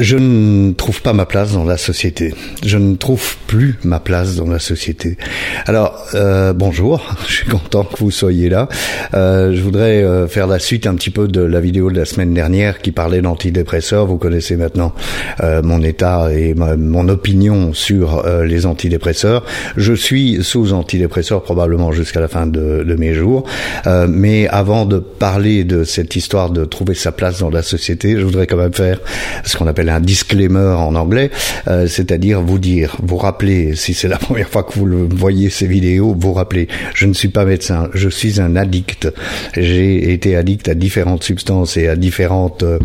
Je ne trouve pas ma place dans la société. Je ne trouve plus ma place dans la société. Alors, euh, bonjour, je suis content que vous soyez là. Euh, je voudrais euh, faire la suite un petit peu de la vidéo de la semaine dernière qui parlait d'antidépresseurs. Vous connaissez maintenant euh, mon état et mon opinion sur euh, les antidépresseurs. Je suis sous antidépresseurs probablement jusqu'à la fin de, de mes jours. Euh, mais avant de parler de cette histoire de trouver sa place dans la société, je voudrais quand même faire ce qu'on appelle un disclaimer en anglais, euh, c'est-à-dire vous dire, vous rappeler, si c'est la première fois que vous le voyez ces vidéos, vous rappeler, je ne suis pas médecin, je suis un addict. J'ai été addict à différentes substances et à différentes euh,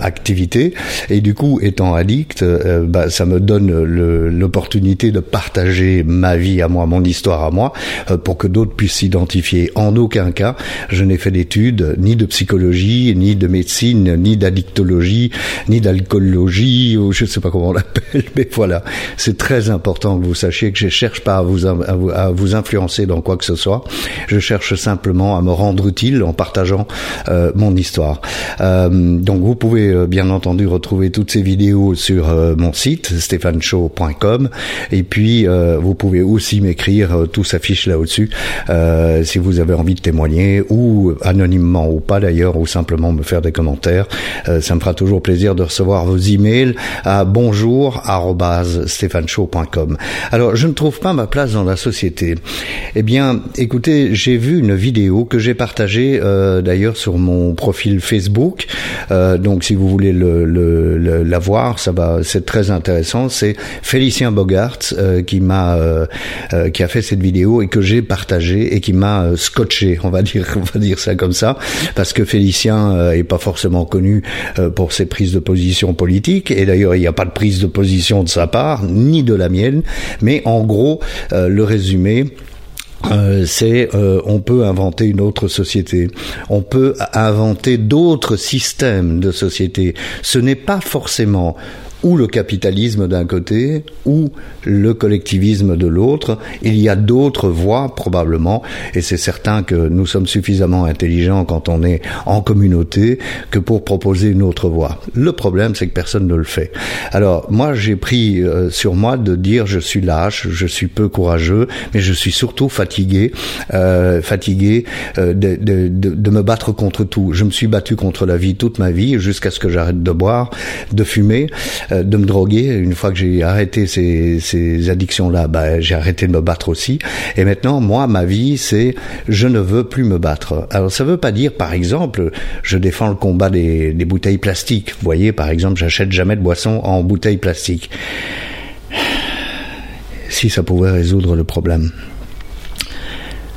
activités, et du coup, étant addict, euh, bah, ça me donne l'opportunité de partager ma vie à moi, mon histoire à moi, euh, pour que d'autres puissent s'identifier. En aucun cas, je n'ai fait d'études ni de psychologie, ni de médecine, ni d'addictologie, ni d'alcool ou je sais pas comment on l'appelle, mais voilà, c'est très important que vous sachiez que je cherche pas à vous, à vous, influencer dans quoi que ce soit. Je cherche simplement à me rendre utile en partageant euh, mon histoire. Euh, donc vous pouvez euh, bien entendu retrouver toutes ces vidéos sur mon site stéphaneshow.com et puis vous pouvez aussi m'écrire, tout s'affiche là au-dessus si vous avez envie de témoigner ou anonymement ou pas d'ailleurs ou simplement me faire des commentaires. ça me fera toujours plaisir de recevoir vos emails à. Alors, je ne trouve pas ma place dans la société. Eh bien, écoutez, j'ai vu une vidéo que j'ai partagée euh, d'ailleurs sur mon profil Facebook. Euh, donc, si vous voulez le, le, le, la voir, ça va, c'est très intéressant. C'est Félicien Bogart euh, qui m'a, qui a fait cette vidéo et que j'ai partagée et qui m'a scotché. On va dire, on va dire ça comme ça, parce que Félicien est pas forcément connu pour ses prises de position et d'ailleurs il n'y a pas de prise de position de sa part, ni de la mienne, mais en gros, euh, le résumé, euh, c'est euh, on peut inventer une autre société, on peut inventer d'autres systèmes de société. Ce n'est pas forcément ou le capitalisme d'un côté, ou le collectivisme de l'autre. Il y a d'autres voies probablement, et c'est certain que nous sommes suffisamment intelligents quand on est en communauté que pour proposer une autre voie. Le problème, c'est que personne ne le fait. Alors moi, j'ai pris euh, sur moi de dire je suis lâche, je suis peu courageux, mais je suis surtout fatigué, euh, fatigué euh, de, de, de, de me battre contre tout. Je me suis battu contre la vie toute ma vie jusqu'à ce que j'arrête de boire, de fumer. Euh, de me droguer. Une fois que j'ai arrêté ces, ces addictions-là, bah, j'ai arrêté de me battre aussi. Et maintenant, moi, ma vie, c'est je ne veux plus me battre. Alors, ça veut pas dire, par exemple, je défends le combat des, des bouteilles plastiques. Vous voyez, par exemple, j'achète jamais de boisson en bouteilles plastiques. Si ça pouvait résoudre le problème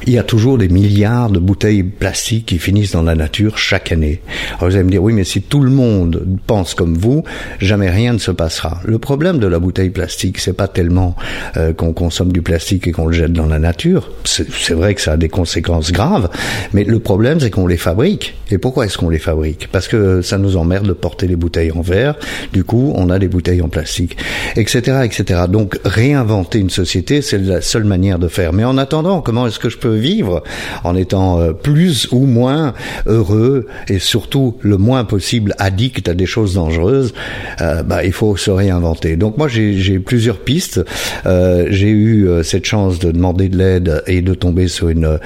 il y a toujours des milliards de bouteilles plastiques qui finissent dans la nature chaque année. Alors vous allez me dire, oui, mais si tout le monde pense comme vous, jamais rien ne se passera. Le problème de la bouteille plastique, c'est pas tellement euh, qu'on consomme du plastique et qu'on le jette dans la nature. C'est vrai que ça a des conséquences graves, mais le problème, c'est qu'on les fabrique. Et pourquoi est-ce qu'on les fabrique? Parce que ça nous emmerde de porter les bouteilles en verre. Du coup, on a des bouteilles en plastique, etc., etc. Donc, réinventer une société, c'est la seule manière de faire. Mais en attendant, comment est-ce que je peux vivre en étant euh, plus ou moins heureux et surtout le moins possible addict à des choses dangereuses, euh, bah, il faut se réinventer. Donc moi j'ai plusieurs pistes. Euh, j'ai eu cette chance de demander de l'aide et de tomber sur une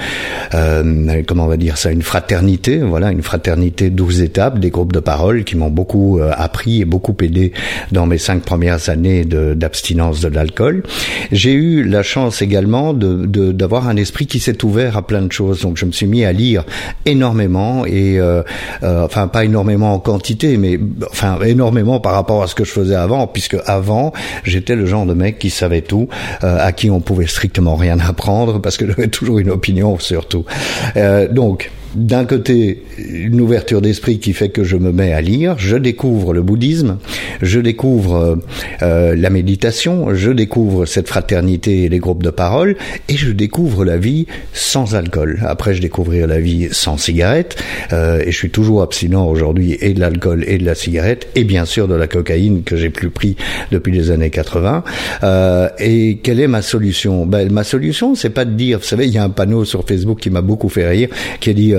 comment on va dire ça une fraternité, voilà une fraternité 12 étapes, des groupes de parole qui m'ont beaucoup appris et beaucoup aidé dans mes cinq premières années d'abstinence de, l'alcool. J'ai eu la chance également d'avoir un esprit qui s'est ouvert à plein de choses. Donc je me suis mis à lire énormément et euh, euh, enfin pas énormément en quantité, mais enfin énormément par rapport à ce que je faisais avant, puisque avant j'étais le genre de mec qui savait tout, euh, à qui on pouvait strictement rien apprendre parce que j'avais toujours une opinion surtout. Euh, donc d'un côté une ouverture d'esprit qui fait que je me mets à lire, je découvre le bouddhisme, je découvre euh, la méditation, je découvre cette fraternité et les groupes de parole, et je découvre la vie sans alcool. Après, je découvrirai la vie sans cigarette, euh, et je suis toujours abstinent aujourd'hui et de l'alcool et de la cigarette, et bien sûr de la cocaïne que j'ai plus pris depuis les années 80. Euh, et quelle est ma solution? Ben, Ma solution, c'est pas de dire, vous savez, il y a un panneau sur Facebook qui m'a beaucoup fait rire, qui a dit euh,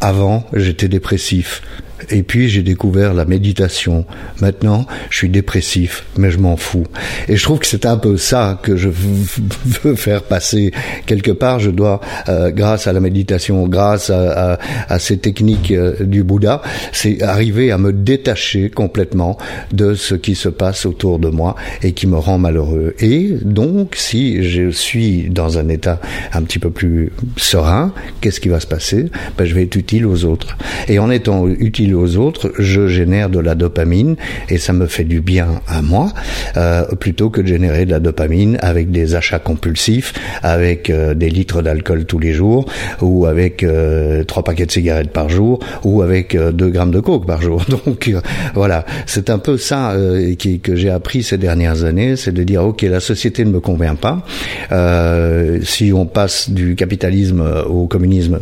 avant, j'étais dépressif. Et puis j'ai découvert la méditation. Maintenant, je suis dépressif, mais je m'en fous. Et je trouve que c'est un peu ça que je veux faire passer quelque part. Je dois, euh, grâce à la méditation, grâce à, ces techniques euh, du Bouddha, c'est arriver à me détacher complètement de ce qui se passe autour de moi et qui me rend malheureux. Et donc, si je suis dans un état un petit peu plus serein, qu'est-ce qui va se passer? Ben, Je vais être utile aux autres. Et en étant utile aux autres, je génère de la dopamine et ça me fait du bien à moi, euh, plutôt que de générer de la dopamine avec des achats compulsifs, avec euh, des litres d'alcool tous les jours, ou avec euh, trois paquets de cigarettes par jour, ou avec deux grammes de coke par jour. Donc voilà, c'est un peu ça que j'ai appris ces dernières années, c'est de dire ok, la société ne me convient pas. si on passe du capitalisme au communisme,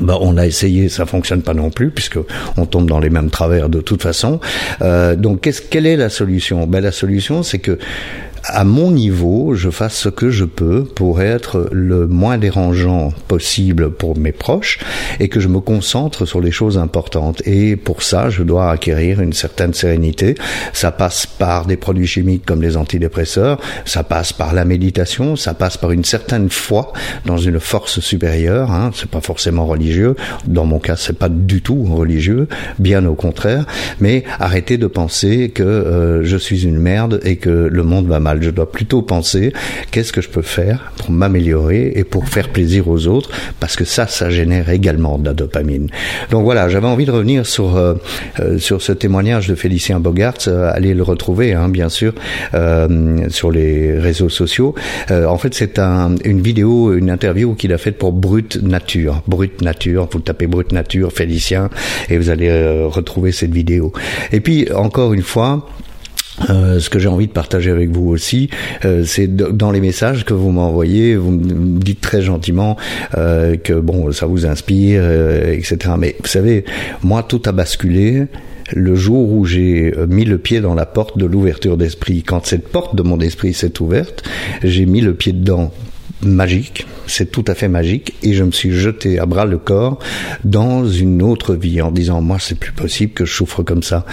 bah, on a essayé, ça fonctionne pas non plus puisque on tombe dans les mêmes travers de toute façon. Euh, donc, qu'est-ce, quelle est la solution? Ben la solution, c'est que à mon niveau, je fasse ce que je peux pour être le moins dérangeant possible pour mes proches et que je me concentre sur les choses importantes. Et pour ça, je dois acquérir une certaine sérénité. Ça passe par des produits chimiques comme les antidépresseurs, ça passe par la méditation, ça passe par une certaine foi dans une force supérieure. Hein. C'est pas forcément religieux. Dans mon cas, c'est pas du tout religieux, bien au contraire. Mais arrêtez de penser que euh, je suis une merde et que le monde va mal je dois plutôt penser qu'est-ce que je peux faire pour m'améliorer et pour faire plaisir aux autres, parce que ça, ça génère également de la dopamine. Donc voilà, j'avais envie de revenir sur euh, euh, sur ce témoignage de Félicien Bogart. Euh, allez le retrouver, hein, bien sûr, sur les réseaux sociaux. en fait, c'est un, une vidéo, une interview qu'il a faite pour Brut Nature. Brut Nature, vous tapez Brut Nature, Félicien, et vous allez retrouver cette vidéo. Et puis, encore une fois, euh, ce que j'ai envie de partager avec vous aussi, euh, c'est dans les messages que vous m'envoyez, vous me dites très gentiment euh, que bon, ça vous inspire, etc. Mais vous savez, moi, tout a basculé le jour où j'ai mis le pied dans la porte de l'ouverture d'esprit. Quand cette porte de mon esprit s'est ouverte, j'ai mis le pied dedans magique, c'est tout à fait magique, et je me suis jeté à bras le corps dans une autre vie en disant moi c'est plus possible que je souffre comme ça.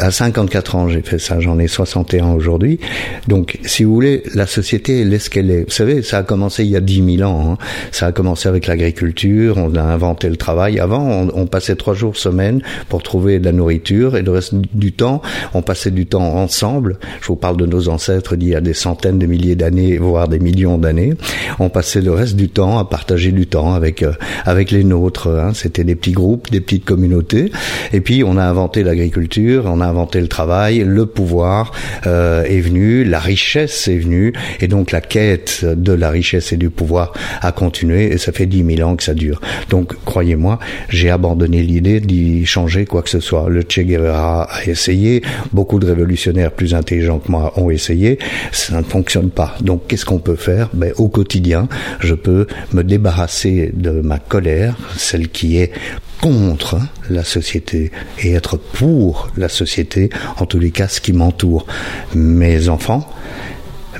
À 54 ans j'ai fait ça, j'en ai 61 aujourd'hui. Donc si vous voulez, la société elle est ce qu'elle est. Vous savez, ça a commencé il y a 10 000 ans. Hein. Ça a commencé avec l'agriculture, on a inventé le travail. Avant on, passait trois jours semaine pour trouver de la nourriture et le reste du temps on passait du temps ensemble. Je vous parle de nos ancêtres d'il y a des centaines de milliers d'années, voire des millions d'années on passait le reste du temps à partager du temps avec euh, avec les nôtres. Hein. C'était des petits groupes, des petites communautés. Et puis on a inventé l'agriculture, on a inventé le travail, le pouvoir euh, est venu, la richesse est venue, et donc la quête de la richesse et du pouvoir a continué. Et ça fait dix mille ans que ça dure. Donc croyez-moi, j'ai abandonné l'idée d'y changer quoi que ce soit. Le Che Guevara a essayé, beaucoup de révolutionnaires plus intelligents que moi ont essayé, ça ne fonctionne pas. Donc qu'est-ce qu'on peut faire? Ben, au quotidien, je peux me débarrasser de ma colère, celle qui est contre la société et être pour la société, en tous les cas ce qui m'entoure. Mes enfants,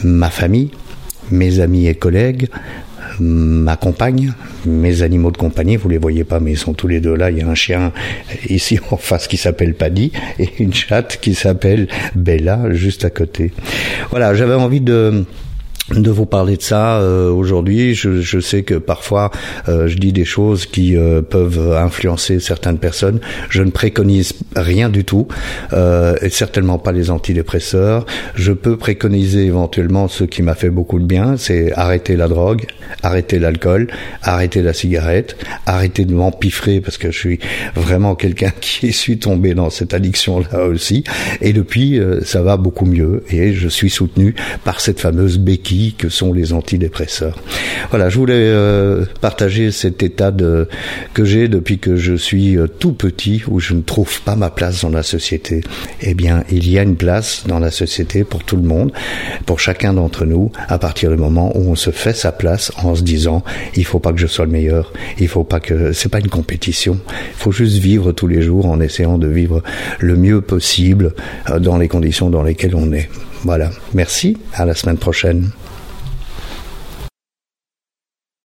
ma famille, mes amis et collègues, ma compagne, mes animaux de compagnie, vous les voyez pas, mais ils sont tous les deux là. Il y a un chien ici en face qui s'appelle Paddy et une chatte qui s'appelle Bella juste à côté. Voilà, j'avais envie de de vous parler de ça euh, aujourd'hui. Je, je, sais que parfois euh, je dis des choses qui euh, peuvent influencer certaines personnes. Je ne préconise rien du tout, et certainement pas les antidépresseurs. Je peux préconiser éventuellement ce qui m'a fait beaucoup de bien, c'est arrêter la drogue, arrêter l'alcool, arrêter la cigarette, arrêter de m'empiffrer parce que je suis vraiment quelqu'un qui suis tombé dans cette addiction là aussi. Et depuis, ça va beaucoup mieux et je suis soutenu par cette fameuse béquille que sont les antidépresseurs. Voilà, je voulais euh, partager cet état que j'ai depuis que je suis euh, tout petit, où je ne trouve pas ma place dans la société. Eh bien, il y a une place dans la société pour tout le monde, pour chacun d'entre nous, à partir du moment où on se fait sa place en se disant, il faut pas que je sois le meilleur, il faut pas que, c'est pas une compétition, il faut juste vivre tous les jours en essayant de vivre le mieux possible euh, dans les conditions dans lesquelles on est. Voilà. Merci. À la semaine prochaine.